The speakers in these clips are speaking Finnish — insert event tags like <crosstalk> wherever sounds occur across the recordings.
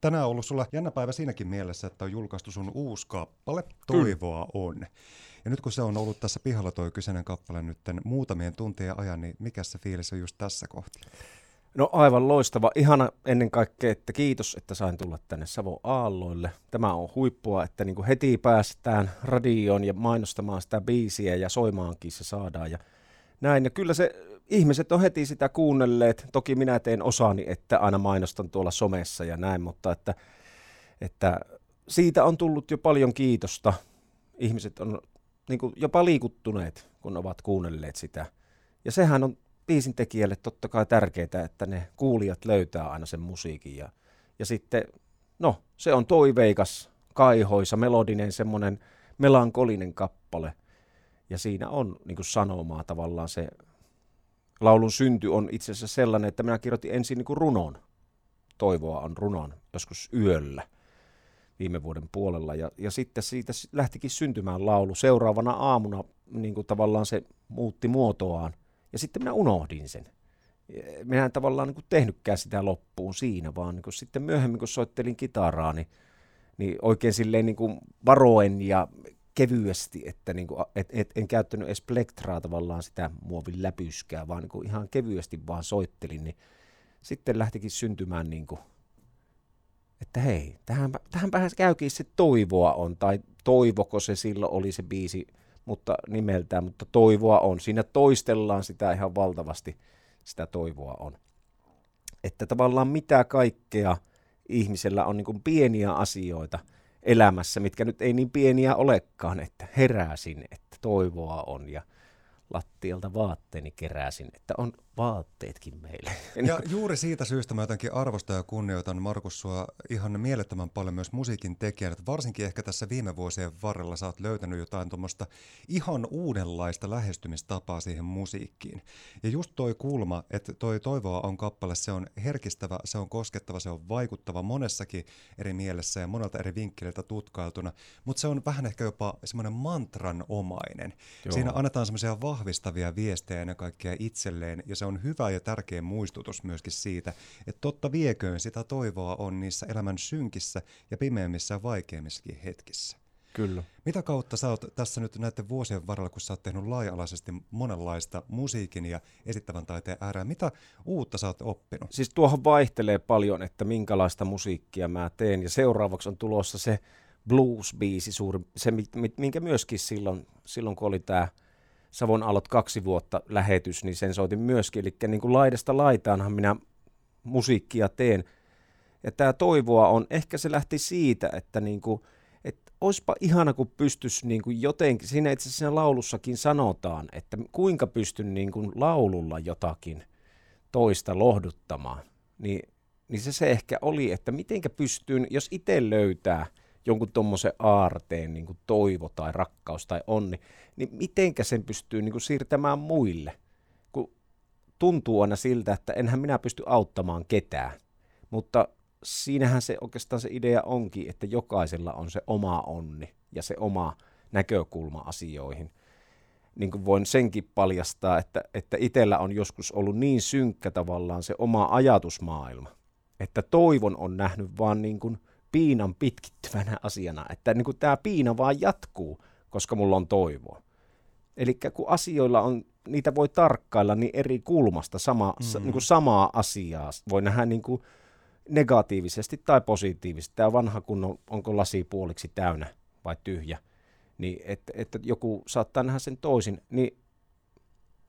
Tänään on ollut sulla jännä päivä siinäkin mielessä, että on julkaistu sun uusi kappale, Toivoa on. Ja nyt kun se on ollut tässä pihalla toi kyseinen kappale nyt muutamien tuntien ajan, niin mikä se fiilis on just tässä kohti? No aivan loistava. Ihana ennen kaikkea, että kiitos, että sain tulla tänne Savo Aalloille. Tämä on huippua, että niin heti päästään radioon ja mainostamaan sitä biisiä ja soimaankin se saadaan. Ja näin. Ja kyllä se ihmiset on heti sitä kuunnelleet. Toki minä teen osani, että aina mainostan tuolla somessa ja näin, mutta että, että siitä on tullut jo paljon kiitosta. Ihmiset on niin kuin jopa liikuttuneet, kun ovat kuunnelleet sitä. Ja sehän on biisin tekijälle totta kai tärkeää, että ne kuulijat löytää aina sen musiikin. Ja, ja sitten, no, se on toiveikas, kaihoisa, melodinen, semmoinen melankolinen kappale. Ja siinä on niin kuin sanomaa tavallaan se laulun synty on itse asiassa sellainen, että minä kirjoitin ensin niin kuin runon. Toivoa on runon joskus yöllä viime vuoden puolella. Ja, ja sitten siitä lähtikin syntymään laulu. Seuraavana aamuna niin kuin tavallaan se muutti muotoaan. Ja sitten minä unohdin sen. Minä en tavallaan niin kuin tehnytkään sitä loppuun siinä, vaan niin kuin sitten myöhemmin, kun soittelin kitaraa, niin, niin oikein silleen niin kuin varoen ja kevyesti, että niin kuin, et, et, en käyttänyt edes plektraa tavallaan sitä muovin läpyskää, vaan niin kuin ihan kevyesti vaan soittelin, niin sitten lähtikin syntymään niin kuin, että hei, tähän, tähän käykin se toivoa on, tai toivoko se silloin oli se biisi, mutta nimeltään, mutta toivoa on. Siinä toistellaan sitä ihan valtavasti, sitä toivoa on. Että tavallaan mitä kaikkea ihmisellä on niin pieniä asioita – elämässä, mitkä nyt ei niin pieniä olekaan, että heräsin, että toivoa on ja lattialta vaatteeni keräsin, että on vaatteetkin meille. <laughs> Ja juuri siitä syystä mä jotenkin arvostan ja kunnioitan Markus sua ihan mielettömän paljon myös musiikin tekijänä, varsinkin ehkä tässä viime vuosien varrella sä oot löytänyt jotain tuommoista ihan uudenlaista lähestymistapaa siihen musiikkiin. Ja just toi kulma, että toi Toivoa on kappale, se on herkistävä, se on koskettava, se on vaikuttava monessakin eri mielessä ja monelta eri vinkkeliltä tutkailtuna, mutta se on vähän ehkä jopa semmoinen mantran omainen. Joo. Siinä annetaan semmoisia vahvistavia viestejä ennen kaikkea itselleen ja se on hyvä ja tärkeä muistutus myöskin siitä, että totta vieköön sitä toivoa on niissä elämän synkissä ja pimeimmissä ja vaikeimmissakin hetkissä. Kyllä. Mitä kautta sä oot tässä nyt näiden vuosien varrella, kun sä oot tehnyt laaja-alaisesti monenlaista musiikin ja esittävän taiteen äärää, mitä uutta sä oot oppinut? Siis tuohon vaihtelee paljon, että minkälaista musiikkia mä teen ja seuraavaksi on tulossa se blues-biisi, suuri, se minkä myöskin silloin, silloin kun oli tämä Savon Alot kaksi vuotta lähetys, niin sen soitin myöskin. Eli niin kuin laidasta laitaanhan minä musiikkia teen. Ja tämä toivoa on, ehkä se lähti siitä, että niin kuin, että olisipa ihana, kun pystyisi niin kuin jotenkin, siinä itse asiassa laulussakin sanotaan, että kuinka pystyn niin kuin laululla jotakin toista lohduttamaan. Niin, niin se se ehkä oli, että mitenkä pystyn, jos itse löytää – jonkun tuommoisen aarteen, niin kuin toivo tai rakkaus tai onni, niin mitenkä sen pystyy niin kuin siirtämään muille? Kun tuntuu aina siltä, että enhän minä pysty auttamaan ketään, mutta siinähän se oikeastaan se idea onkin, että jokaisella on se oma onni ja se oma näkökulma asioihin. Niin kuin voin senkin paljastaa, että, että itsellä on joskus ollut niin synkkä tavallaan se oma ajatusmaailma, että toivon on nähnyt vaan niin kuin piinan pitkittyvänä asiana, että niin kuin tämä piina vaan jatkuu, koska mulla on toivoa. Eli kun asioilla on, niitä voi tarkkailla niin eri kulmasta sama, mm. niin kuin samaa asiaa, voi nähdä niin kuin negatiivisesti tai positiivisesti. Tämä vanha kun on, onko lasi puoliksi täynnä vai tyhjä, niin että, että joku saattaa nähdä sen toisin, niin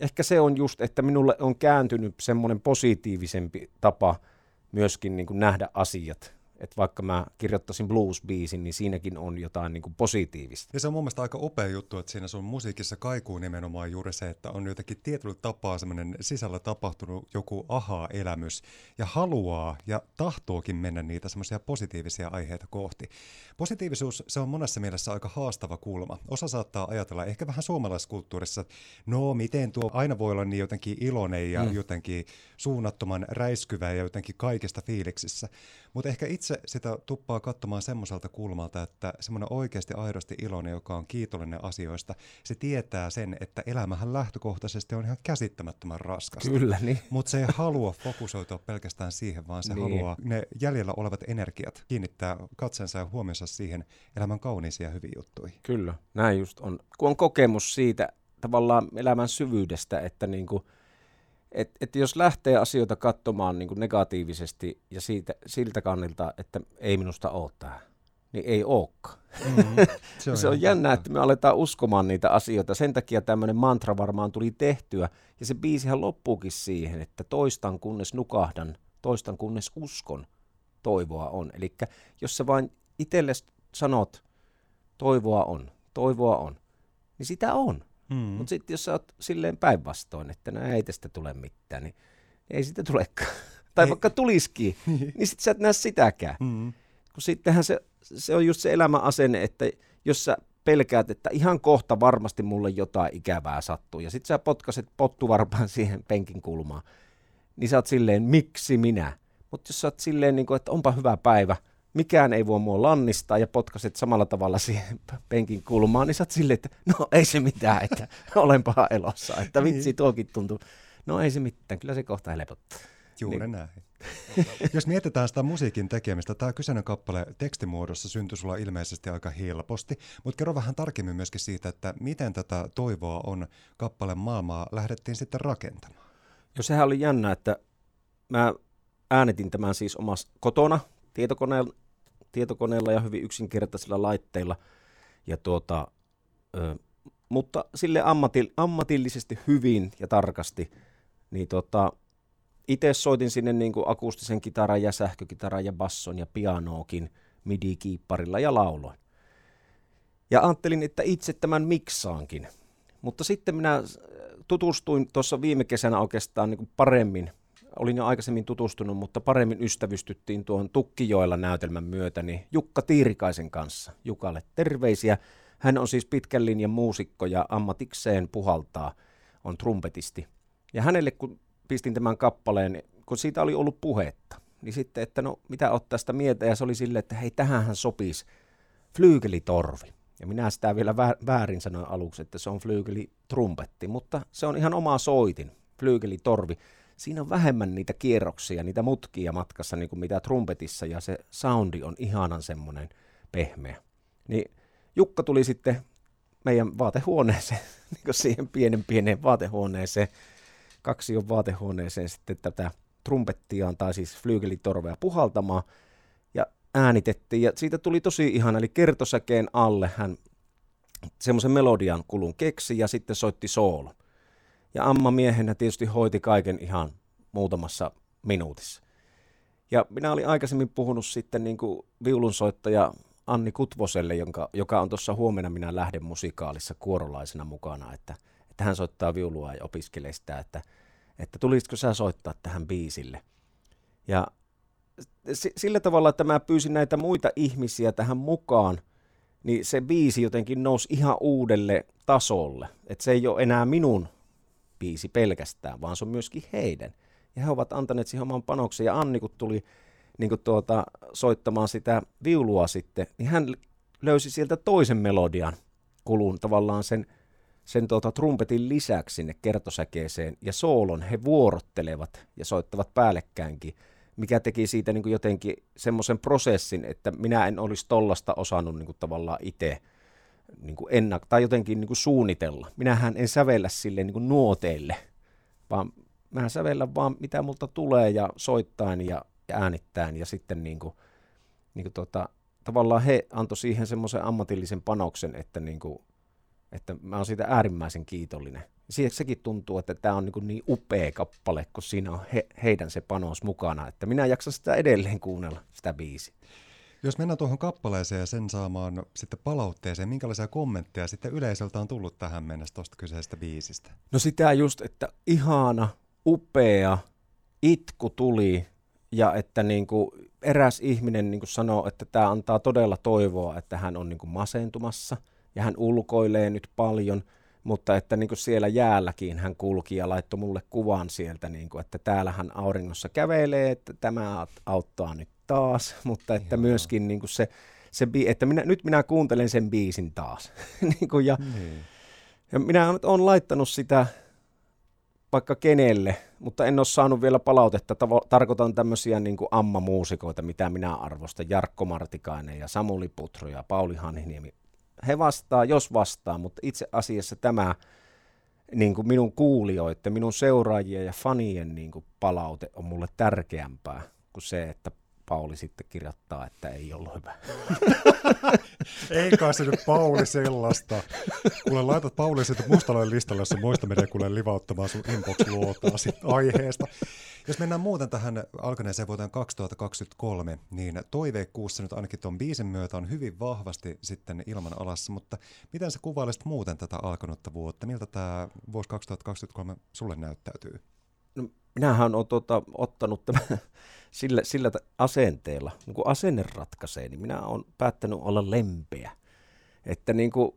ehkä se on just, että minulle on kääntynyt semmoinen positiivisempi tapa myöskin niin kuin nähdä asiat että vaikka mä kirjoittaisin blues-biisin, niin siinäkin on jotain niin kuin positiivista. Ja se on mun mielestä aika upea juttu, että siinä sun musiikissa kaikuu nimenomaan juuri se, että on jotenkin tietyllä tapaa semmoinen sisällä tapahtunut joku aha-elämys ja haluaa ja tahtookin mennä niitä semmoisia positiivisia aiheita kohti. Positiivisuus, se on monessa mielessä aika haastava kulma. Osa saattaa ajatella ehkä vähän suomalaiskulttuurissa, no miten tuo aina voi olla niin jotenkin iloinen ja mm. jotenkin suunnattoman räiskyvä ja jotenkin kaikista fiiliksissä. Mutta ehkä itse itse sitä tuppaa katsomaan semmoiselta kulmalta, että semmoinen oikeasti aidosti iloinen, joka on kiitollinen asioista, se tietää sen, että elämähän lähtökohtaisesti on ihan käsittämättömän raskasta. Kyllä, niin. Mutta se ei halua fokusoitua pelkästään siihen, vaan se niin. haluaa ne jäljellä olevat energiat kiinnittää katsensa ja huomionsa siihen elämän kauniisiin ja hyviin juttuihin. Kyllä, näin just on. Kun on kokemus siitä tavallaan elämän syvyydestä, että niinku, et, et jos lähtee asioita katsomaan niinku negatiivisesti ja siitä, siltä kannilta, että ei minusta ole tämä, niin ei olekaan. Mm-hmm. Se <laughs> on, se on jännä, että me aletaan uskomaan niitä asioita. Sen takia tämmöinen mantra varmaan tuli tehtyä. Ja se biisihän loppuukin siihen, että toistan kunnes nukahdan, toistan kunnes uskon, toivoa on. Eli jos sä vain itselle sanot, toivoa on, toivoa on, niin sitä on. Mm. Mutta sitten jos sä oot silleen päinvastoin, että no ei tästä tule mitään, niin ei sitä tulekaan. <laughs> tai ei. vaikka tulisikin, <laughs> niin sitten sä et näe sitäkään. Mm. Kun sittenhän se, se on just se elämäasenne, että jos sä pelkäät, että ihan kohta varmasti mulle jotain ikävää sattuu, ja sitten sä potkaset pottuvarpaan <laughs> siihen penkin kulmaan, niin sä oot silleen, miksi minä? Mutta jos sä oot silleen, niin kuin, että onpa hyvä päivä, mikään ei voi mua lannistaa ja potkaset samalla tavalla siihen penkin kulmaan, niin sä oot silleen, että no ei se mitään, että <laughs> olenpa elossa, että vitsi niin. tuokin tuntuu. No ei se mitään, kyllä se kohta helpottaa. Juuri niin. näin. Jos mietitään sitä musiikin tekemistä, tämä kyseinen kappale tekstimuodossa syntyi sulla ilmeisesti aika helposti, mutta kerro vähän tarkemmin myöskin siitä, että miten tätä toivoa on kappaleen maailmaa lähdettiin sitten rakentamaan. Jo sehän oli jännä, että mä äänitin tämän siis omassa kotona tietokoneella, tietokoneella ja hyvin yksinkertaisilla laitteilla. Ja tuota, ö, mutta sille ammatil, ammatillisesti hyvin ja tarkasti, niin tota, itse soitin sinne niin kuin akustisen kitaran ja sähkökitaran ja basson ja pianoakin midi-kiipparilla ja lauloin. Ja ajattelin, että itse tämän miksaankin. Mutta sitten minä tutustuin tuossa viime kesänä oikeastaan niin kuin paremmin olin jo aikaisemmin tutustunut, mutta paremmin ystävystyttiin tuon Tukkijoella näytelmän myötä, niin Jukka Tiirikaisen kanssa. Jukalle terveisiä. Hän on siis pitkän linjan muusikko ja ammatikseen puhaltaa, on trumpetisti. Ja hänelle kun pistin tämän kappaleen, kun siitä oli ollut puhetta, niin sitten, että no mitä ottaa tästä mieltä, ja se oli silleen, että hei, tähän sopisi flyykelitorvi. Ja minä sitä vielä väärin sanoin aluksi, että se on flyykeli trumpetti, mutta se on ihan oma soitin, flyykelitorvi siinä on vähemmän niitä kierroksia, niitä mutkia matkassa, niin kuin mitä trumpetissa, ja se soundi on ihanan semmoinen pehmeä. Niin Jukka tuli sitten meidän vaatehuoneeseen, <laughs> niin kuin siihen pienen pieneen vaatehuoneeseen, kaksi on vaatehuoneeseen sitten tätä trumpettiaan, tai siis flyygelitorvea puhaltamaan, ja äänitettiin, ja siitä tuli tosi ihana, eli kertosäkeen alle hän semmoisen melodian kulun keksi, ja sitten soitti soolo. Ja Amma miehenä tietysti hoiti kaiken ihan muutamassa minuutissa. Ja minä olin aikaisemmin puhunut sitten niin kuin viulunsoittaja Anni Kutvoselle, jonka, joka on tuossa huomenna minä lähden musikaalissa kuorolaisena mukana, että, että hän soittaa viulua ja opiskelee sitä, että, että tulisitko sä soittaa tähän biisille. Ja sillä tavalla, että mä pyysin näitä muita ihmisiä tähän mukaan, niin se biisi jotenkin nousi ihan uudelle tasolle. Että se ei ole enää minun biisi pelkästään, vaan se on myöskin heidän. Ja he ovat antaneet siihen oman panoksen. Ja Anni, kun tuli niin kuin tuota, soittamaan sitä viulua sitten, niin hän löysi sieltä toisen melodian kulun tavallaan sen, sen tuota, trumpetin lisäksi sinne kertosäkeeseen. Ja soolon he vuorottelevat ja soittavat päällekkäinkin, mikä teki siitä niin kuin jotenkin semmoisen prosessin, että minä en olisi tollasta osannut niin kuin tavallaan itse niin kuin ennak- tai jotenkin niin kuin suunnitella. Minähän en sävellä sille niin kuin nuoteille, vaan mä sävellän vaan mitä multa tulee ja soittain ja, ja äänittäen ja sitten niin kuin, niin kuin tota, tavallaan he antoi siihen semmoisen ammatillisen panoksen, että, niin kuin, että mä oon siitä äärimmäisen kiitollinen. Siihen sekin tuntuu, että tämä on niin, niin upea kappale, kun siinä on he, heidän se panos mukana, että minä jaksan sitä edelleen kuunnella, sitä biisiä. Jos mennään tuohon kappaleeseen ja sen saamaan sitten palautteeseen, minkälaisia kommentteja sitten yleisöltä on tullut tähän mennessä tuosta kyseisestä biisistä? No sitä just, että ihana, upea, itku tuli ja että niin kuin eräs ihminen niin kuin sanoo, että tämä antaa todella toivoa, että hän on niin kuin masentumassa ja hän ulkoilee nyt paljon, mutta että niin kuin siellä jäälläkin hän kulki ja laittoi mulle kuvan sieltä, niin kuin, että täällä hän auringossa kävelee, että tämä auttaa nyt taas, mutta että Joo. myöskin niin kuin se, se, että minä, nyt minä kuuntelen sen biisin taas. <laughs> niin kuin ja, niin. ja minä olen laittanut sitä vaikka kenelle, mutta en ole saanut vielä palautetta. Tavo- tarkoitan tämmöisiä niin kuin ammamuusikoita, mitä minä arvostan. Jarkko Martikainen ja Samuli Putro ja Pauli Hanhiniemi. He vastaa, jos vastaa, mutta itse asiassa tämä niin kuin minun kuulijoiden, minun seuraajien ja fanien niin kuin palaute on mulle tärkeämpää kuin se, että Pauli sitten kirjoittaa, että ei ollut hyvä. <laughs> ei kai se nyt Pauli sellaista. Kuule laitat Pauli sitten mustalojen listalle, jos muista menee kuule livauttamaan sun inbox-luotaa aiheesta. Jos mennään muuten tähän alkaneeseen vuoteen 2023, niin toiveikkuussa nyt ainakin tuon biisin myötä on hyvin vahvasti sitten ilman alassa, mutta miten sä kuvailisit muuten tätä alkanutta vuotta? Miltä tämä vuosi 2023 sulle näyttäytyy? Minähän olen tuota, ottanut tämän <laughs> sillä, sillä asenteella, niin kun asenne ratkaisee, niin minä olen päättänyt olla lempeä. Että niin kuin,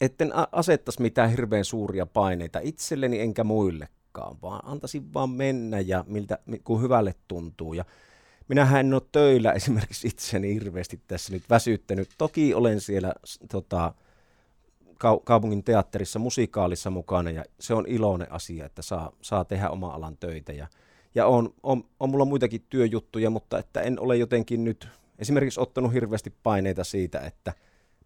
etten asettaisi mitään hirveän suuria paineita itselleni enkä muillekaan, vaan antaisin vaan mennä ja miltä, kun hyvälle tuntuu. Ja minähän en ole töillä esimerkiksi itseni hirveästi tässä nyt väsyttänyt. Toki olen siellä tota, kaupungin teatterissa musikaalissa mukana ja se on iloinen asia, että saa, saa tehdä oma alan töitä ja, ja on, on, on mulla muitakin työjuttuja, mutta että en ole jotenkin nyt esimerkiksi ottanut hirveästi paineita siitä, että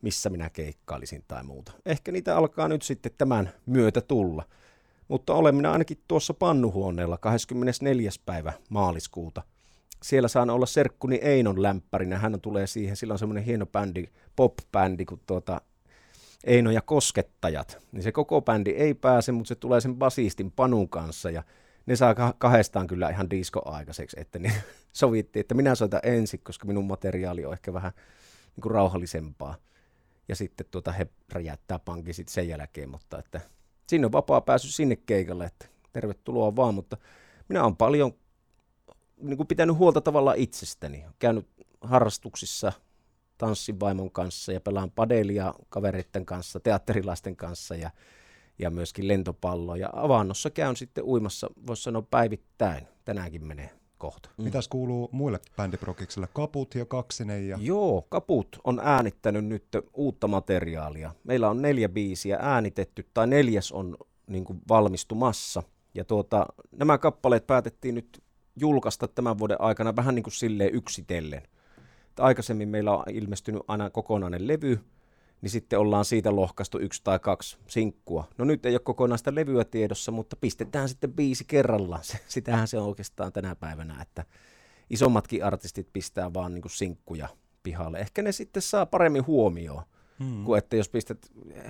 missä minä keikkailisin tai muuta. Ehkä niitä alkaa nyt sitten tämän myötä tulla. Mutta olen minä ainakin tuossa pannuhuoneella 24. päivä maaliskuuta. Siellä saan olla serkkuni Einon lämpärinä. Hän tulee siihen, sillä on semmoinen hieno bändi, pop-bändi, kun tuota Eino ja Koskettajat, niin se koko bändi ei pääse, mutta se tulee sen basistin Panun kanssa ja ne saa kahdestaan kyllä ihan disko-aikaiseksi, että niin <laughs> sovittiin, että minä soitan ensin, koska minun materiaali on ehkä vähän niin kuin rauhallisempaa. Ja sitten tuota he räjäyttää pankin sitten sen jälkeen, mutta että sinne on vapaa pääsy sinne keikalle, että tervetuloa vaan, mutta minä olen paljon niin kuin pitänyt huolta tavallaan itsestäni. Käynyt harrastuksissa, tanssin vaimon kanssa ja pelaan padelia kavereiden kanssa, teatterilaisten kanssa ja, ja myöskin lentopalloa. Ja avannossa käyn sitten uimassa, voisi sanoa päivittäin. Tänäänkin menee kohta. Mm. Mitäs kuuluu muille bändiprokiksille? Kaput ja Kaksinen? Ja... Joo, Kaput on äänittänyt nyt uutta materiaalia. Meillä on neljä biisiä äänitetty, tai neljäs on niin kuin valmistumassa. Ja tuota, nämä kappaleet päätettiin nyt julkaista tämän vuoden aikana vähän niin kuin silleen yksitellen aikaisemmin meillä on ilmestynyt aina kokonainen levy, niin sitten ollaan siitä lohkaistu yksi tai kaksi sinkkua. No nyt ei ole kokonaista levyä tiedossa, mutta pistetään sitten biisi kerrallaan. <laughs> Sitähän se on oikeastaan tänä päivänä, että isommatkin artistit pistää vaan niin kuin sinkkuja pihalle. Ehkä ne sitten saa paremmin huomioon, hmm. kuin että jos pistät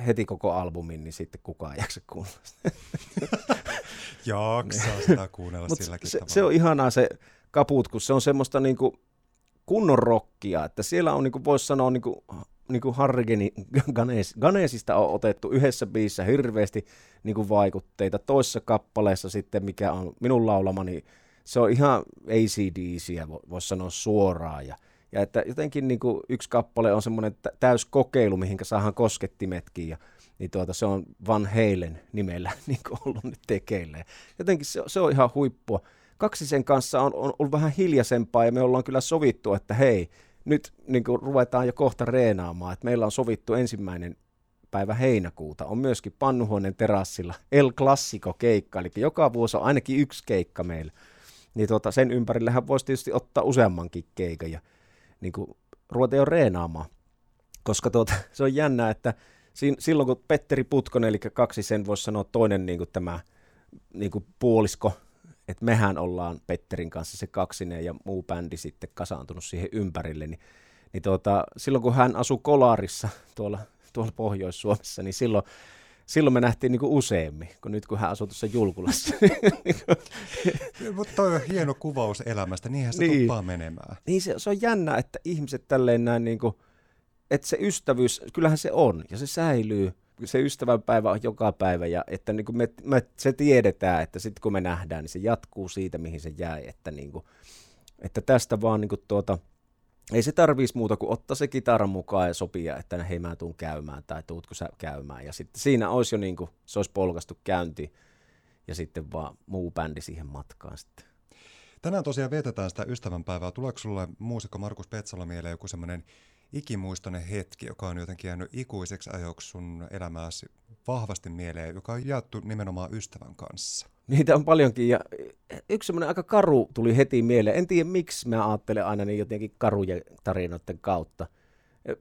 heti koko albumin, niin sitten kukaan ei jaksa kuunnella <laughs> Jaksaa sitä kuunnella silläkin se, tavalla. se on ihanaa se kaput, kun se on semmoista niin kuin kunnon rockia, että siellä on, niin kuin voisi sanoa, niin kuin, niin kuin Harry Ganes, Ganesista on otettu yhdessä biisissä hirveästi niin kuin vaikutteita. Toisessa kappaleessa sitten, mikä on minun laulamani, se on ihan ACDCiä, voisi sanoa suoraan. Ja, ja että jotenkin niin kuin yksi kappale on semmoinen täys kokeilu, mihinkä saadaan koskettimetkin. Ja, niin tuota, se on Van Halen nimellä <laughs> niin kuin ollut nyt tekeille. Jotenkin se, se on ihan huippua kaksisen kanssa on, on ollut vähän hiljaisempaa ja me ollaan kyllä sovittu, että hei, nyt niin kuin ruvetaan jo kohta reenaamaan, että meillä on sovittu ensimmäinen päivä heinäkuuta on myöskin Pannuhuoneen terassilla El Classico keikka, eli joka vuosi on ainakin yksi keikka meillä. Niin tuota, sen ympärillähän voisi tietysti ottaa useammankin keikan ja niin kuin, ruveta jo reenaamaan. Koska tuota, <laughs> se on jännää, että silloin kun Petteri Putkonen, eli kaksi sen voisi sanoa toinen niin kuin tämä niin kuin puolisko että mehän ollaan Petterin kanssa se kaksinen ja muu bändi sitten kasaantunut siihen ympärille, niin, niin tuota, silloin kun hän asui Kolarissa tuolla, tuolla Pohjois-Suomessa, niin silloin, silloin me nähtiin niin kuin useammin, kun nyt kun hän asui tuossa Julkulassa. Mutta toi on hieno kuvaus elämästä, niinhän se niin, tuppaa menemään. Niin se, se on jännä, että ihmiset tälleen näin, niin kuin, että se ystävyys, kyllähän se on ja se säilyy, se ystävänpäivä on joka päivä ja että niin kuin me, me, se tiedetään, että sitten kun me nähdään, niin se jatkuu siitä, mihin se jäi. Että, niin kuin, että tästä vaan niin kuin tuota, ei se tarvitsisi muuta kuin ottaa se kitaran mukaan ja sopia, että hei mä tuun käymään tai tuutko sä käymään. Ja sitten siinä olisi jo niin kuin, se olisi polkastu käynti ja sitten vaan muu bändi siihen matkaan sitten. Tänään tosiaan vietetään sitä ystävänpäivää. Tuleeko sulle muusikko Markus Petsala mieleen joku semmoinen ikimuistoinen hetki, joka on jotenkin jäänyt ikuiseksi ajoksi sun elämääsi vahvasti mieleen, joka on jaettu nimenomaan ystävän kanssa? Niitä on paljonkin ja yksi semmoinen aika karu tuli heti mieleen. En tiedä miksi mä ajattelen aina niin jotenkin karujen tarinoiden kautta.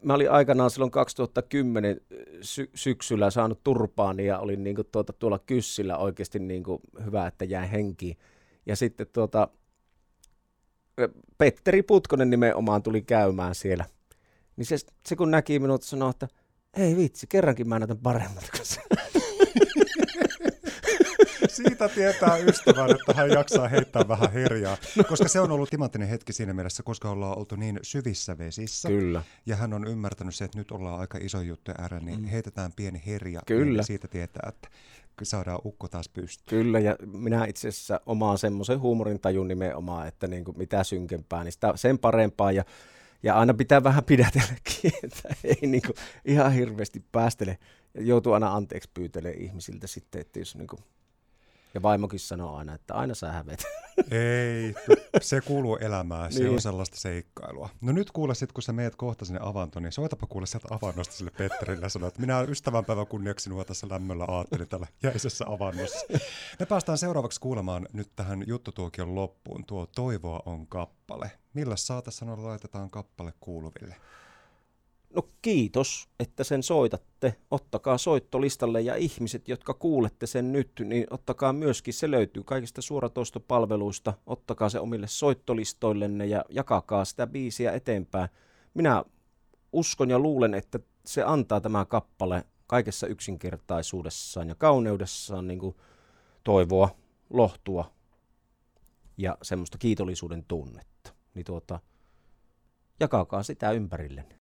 Mä olin aikanaan silloin 2010 sy- syksyllä saanut turpaani ja olin niin kuin tuota, tuolla kyssillä oikeasti niin kuin hyvä, että jäi henkiin. Ja sitten tuota, Petteri Putkonen nimenomaan tuli käymään siellä. Niin se, se kun näki minut, sanoi, että ei vitsi, kerrankin mä näytän paremmalta kuin se. <laughs> Siitä tietää ystävän, että hän jaksaa heittää vähän herjaa, <laughs> koska se on ollut timanttinen hetki siinä mielessä, koska ollaan oltu niin syvissä vesissä. Kyllä. Ja hän on ymmärtänyt se, että nyt ollaan aika iso juttu äärellä, niin mm. heitetään pieni herja. Kyllä. Niin siitä tietää, että saadaan ukko taas pystyyn. Kyllä, ja minä itse asiassa omaan semmoisen huumorintajun nimenomaan, että niin kuin mitä synkempää, niin sitä sen parempaa. Ja ja aina pitää vähän pidätelläkin, <laughs> että ei niin kuin ihan hirveästi päästele. Joutuu aina anteeksi pyytelemään ihmisiltä sitten, että jos niin kuin ja vaimokin sanoo aina, että aina sä hävet. <laughs> Ei, se kuuluu elämään, se niin. on sellaista seikkailua. No nyt kuule sit, kun sä meet kohta sinne avantoon, niin soitapa kuule sieltä avannosta sille Petterille ja sano, että minä ystävänpäivän kunniaksi sinua tässä lämmöllä aattelin tällä jäisessä avannossa. Me päästään seuraavaksi kuulemaan nyt tähän juttutuokion loppuun. Tuo Toivoa on kappale. Millä saata sanoa laitetaan kappale kuuluville? No kiitos, että sen soitatte. Ottakaa soittolistalle ja ihmiset, jotka kuulette sen nyt, niin ottakaa myöskin, se löytyy kaikista suoratoistopalveluista. Ottakaa se omille soittolistoillenne ja jakakaa sitä biisiä eteenpäin. Minä uskon ja luulen, että se antaa tämä kappale kaikessa yksinkertaisuudessaan ja kauneudessaan niin kuin toivoa, lohtua ja semmoista kiitollisuuden tunnetta. Niin tuota, jakakaa sitä ympärillenne.